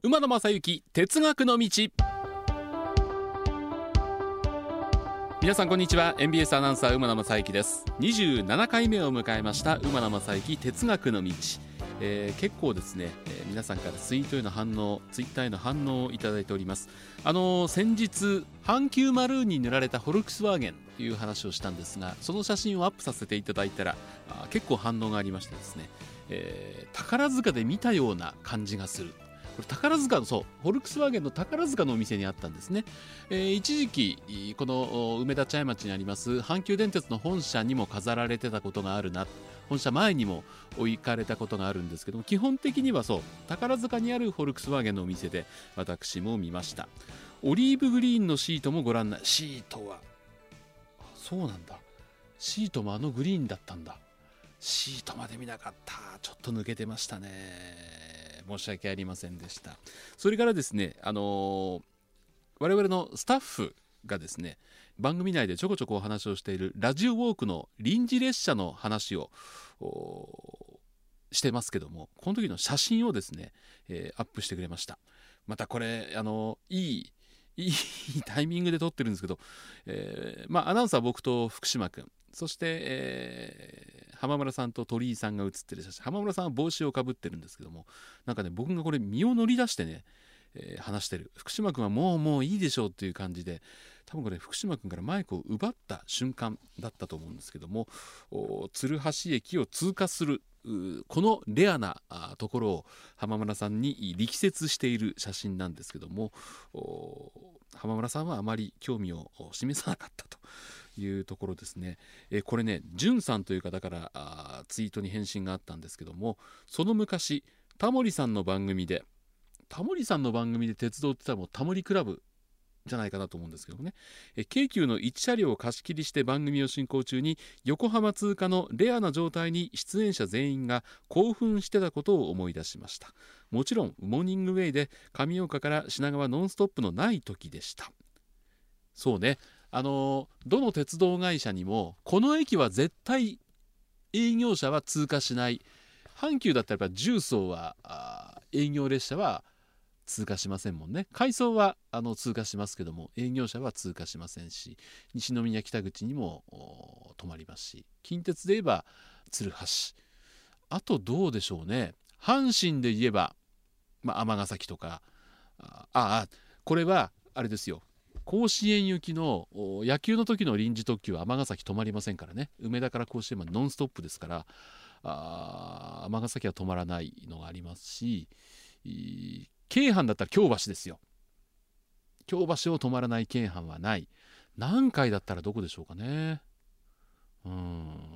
馬野正幸哲学の道。皆さんこんにちは。NBS アナウンサー馬野正幸です。27回目を迎えました馬野正幸哲学の道。えー、結構ですね、えー、皆さんからツイートへの反応ツイッターへの反応をいただいております。あのー、先日阪急マルーンに塗られたフォルクスワーゲンという話をしたんですがその写真をアップさせていただいたらあ結構反応がありましてですね、え宝塚で見たような感じがする。これ宝塚のそうフォルクスワーゲンの宝塚のお店にあったんですね、えー、一時期この梅田茶屋町にあります阪急電鉄の本社にも飾られてたことがあるな本社前にも置かれたことがあるんですけども基本的にはそう宝塚にあるフォルクスワーゲンのお店で私も見ました。オリーブグリーンのシートもご覧なシートはそうなんだ。シートもあのグリーンだったんだ。シートまで見なかった。ちょっと抜けてましたね。申し訳ありませんでした。それからですねあの、我々のスタッフがですね番組内でちょこちょこお話をしているラジオウォークの臨時列車の話をしてますけどもこの時の写真をですね、えー、アップしてくれました。またこれあのいいいいタイミングで撮ってるんですけど、えー、まあアナウンサー僕と福島君そして、え浜村さんと鳥居さんが写ってる写真。浜村さんは帽子をかぶってるんですけどもなんかね僕がこれ身を乗り出してね、えー、話してる。福島君はもうもういいでしょうっていう感じで多分これ福島君からマイクを奪った瞬間だったと思うんですけども鶴橋駅を通過するこのレアなところを浜村さんに力説している写真なんですけども浜村さんはあまり興味を示さなかったと。いうところですね、えこれねじゅんさんという方からあツイートに返信があったんですけどもその昔タモリさんの番組でタモリさんの番組で鉄道って言ったらもうタモリクラブじゃないかなと思うんですけどもね。え京急の1車両を貸し切りして番組を進行中に横浜通過のレアな状態に出演者全員が興奮してたことを思い出しました。もちろんモーニングウェイで上岡から品川ノンストップのない時でした。そうね。あのどの鉄道会社にもこの駅は絶対営業車は通過しない。阪急だったらやっぱ重曹は営業列車は通過しませんもんね。回送はあの通過しますけども営業車は通過しませんし西宮北口にも止まりますし近鉄で言えば鶴橋。あとどうでしょうね。阪神で言えば尼、まあ、崎とかああこれはあれですよ。甲子園行きの野球の時の臨時特急は尼崎止まりませんからね。梅田から甲子園までノンストップですから尼崎は止まらないのがありますし京阪だったら京橋ですよ。京橋を止まらない京阪はない。何回だったらどこでしょうかね。うん。